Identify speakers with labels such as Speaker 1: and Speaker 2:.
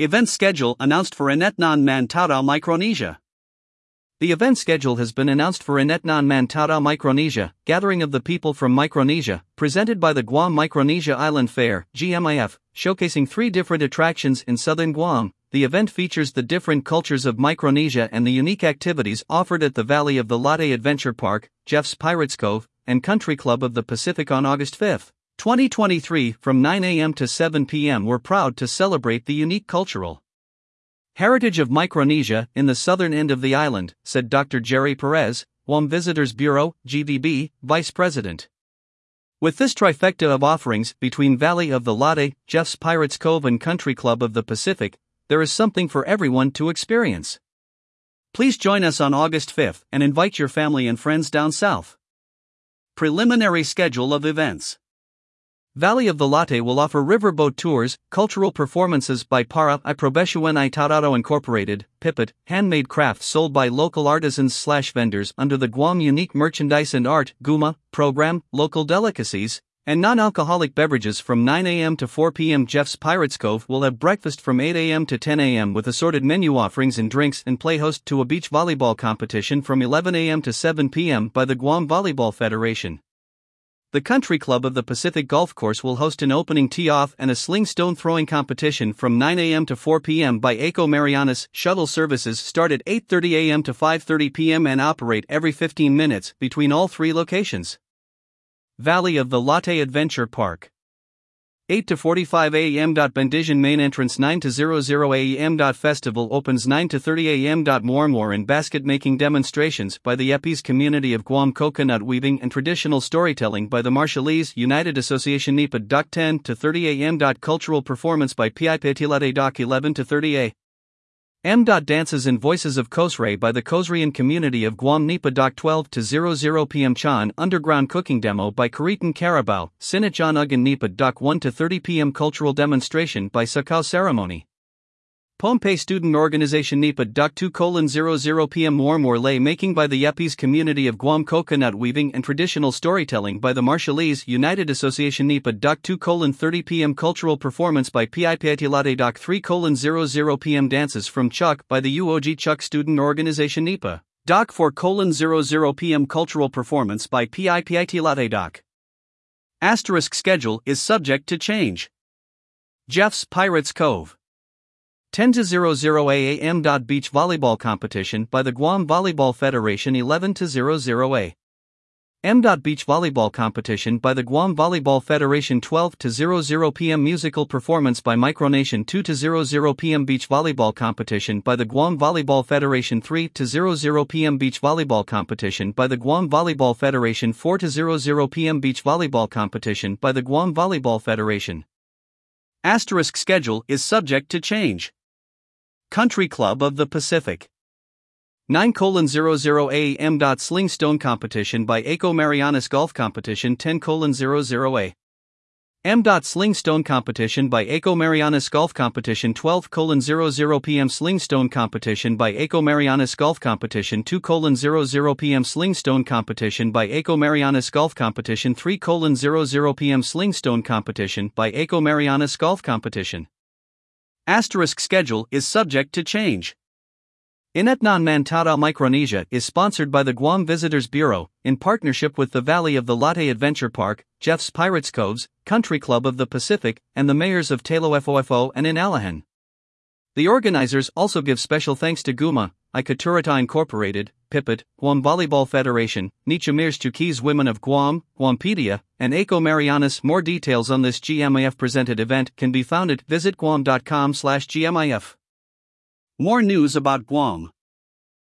Speaker 1: Event schedule announced for Inetnan Mantara, Micronesia. The event schedule has been announced for Inetnan Mantara, Micronesia, Gathering of the People from Micronesia, presented by the Guam Micronesia Island Fair, GMIF, showcasing three different attractions in southern Guam. The event features the different cultures of Micronesia and the unique activities offered at the Valley of the Latte Adventure Park, Jeff's Pirates Cove, and Country Club of the Pacific on August 5, 2023, from 9 a.m. to 7 p.m. We're proud to celebrate the unique cultural Heritage of Micronesia in the southern end of the island, said Dr. Jerry Perez, Guam Visitors Bureau, GVB, Vice President. With this trifecta of offerings between Valley of the Latte, Jeff's Pirates Cove, and Country Club of the Pacific, there is something for everyone to experience. Please join us on August 5th and invite your family and friends down south. Preliminary schedule of events. Valley of the Latte will offer riverboat tours, cultural performances by Para i Probeshuan i Tararo Incorporated, Pipit, handmade crafts sold by local artisans slash vendors under the Guam Unique Merchandise and Art GUMA program, local delicacies, and non-alcoholic beverages from 9 a.m. to 4 p.m. Jeff's Pirates Cove will have breakfast from 8 a.m. to 10 a.m. with assorted menu offerings and drinks and play host to a beach volleyball competition from 11 a.m. to 7 p.m. by the Guam Volleyball Federation. The Country Club of the Pacific Golf Course will host an opening tee off and a sling stone throwing competition from 9 a.m. to 4 p.m. by Eco Marianas. Shuttle services start at 8:30 a.m. to 5:30 p.m. and operate every 15 minutes between all three locations. Valley of the Latte Adventure Park 8 to 45 a.m. Bendition main entrance 9 to 00 a.m. Festival opens 9 to 30 a.m. More more and basket making demonstrations by the Epes community of Guam coconut weaving and traditional storytelling by the Marshallese United Association NEPA. 10 to 30 a.m. Cultural performance by PIPTLADE 11 to 30 a. M. Dances and Voices of Kosrae by the Kosraean community of Guam Nipa. 12 to 00 p.m. Chan Underground Cooking Demo by Karitan Carabao, Sinachan Ugan Nipa. 1 to 30 p.m. Cultural Demonstration by Sakau Ceremony. Pohnpei Student Organization NEPA Duck 2 colon 00 p.m. Warmore lay making by the Yapese community of Guam Coconut weaving and traditional storytelling by the Marshallese United Association NEPA Duck 2 colon 30 p.m. Cultural performance by PIPITLADE Duck 3 colon 00 p.m. Dances from Chuuk by the UOG Chuuk Student Organization NEPA. Doc 4 colon 00 p.m. Cultural performance by PIPITLADE Doc. Asterisk schedule is subject to change. Jeff's Pirates Cove. 10 to 00 a.m. Beach volleyball competition by the Guam Volleyball Federation 11 to 00 a. M. Beach volleyball competition by the Guam Volleyball Federation 12 to 00 p.m. musical performance by Micronation 2 to 00 p.m. beach volleyball competition by the Guam Volleyball Federation 3 to 00 p.m. beach volleyball competition by the Guam Volleyball Federation 4 to 00 p.m. beach volleyball competition by the Guam Volleyball Federation. Asterisk schedule is subject to change. Country Club of the Pacific. 9 00 AM. Sling Stone Competition by Eco Marianas Golf Competition 10 00 A. M. Sling Stone Competition by Eco Marianas Golf Competition 12 00 PM Sling Stone Competition by Eco Marianas Golf Competition 2 00 PM Sling Stone Competition by Eco Marianas Golf Competition 3 00 PM Sling Stone Competition by Eco Marianas Golf Competition Asterisk schedule is subject to change. Inetnan Mantara Micronesia is sponsored by the Guam Visitors Bureau, in partnership with the Valley of the Latte Adventure Park, Jeff's Pirates Coves, Country Club of the Pacific, and the mayors of Talofofo and Inalahan. The organizers also give special thanks to Guma, Ikaturita Incorporated, Pipit, Guam Volleyball Federation, Nichamirs Chukis Women of Guam, Guampedia, and Eco Marianas. More details on this GMIF presented event can be found at visitguam.com slash GMIF. More news about Guam.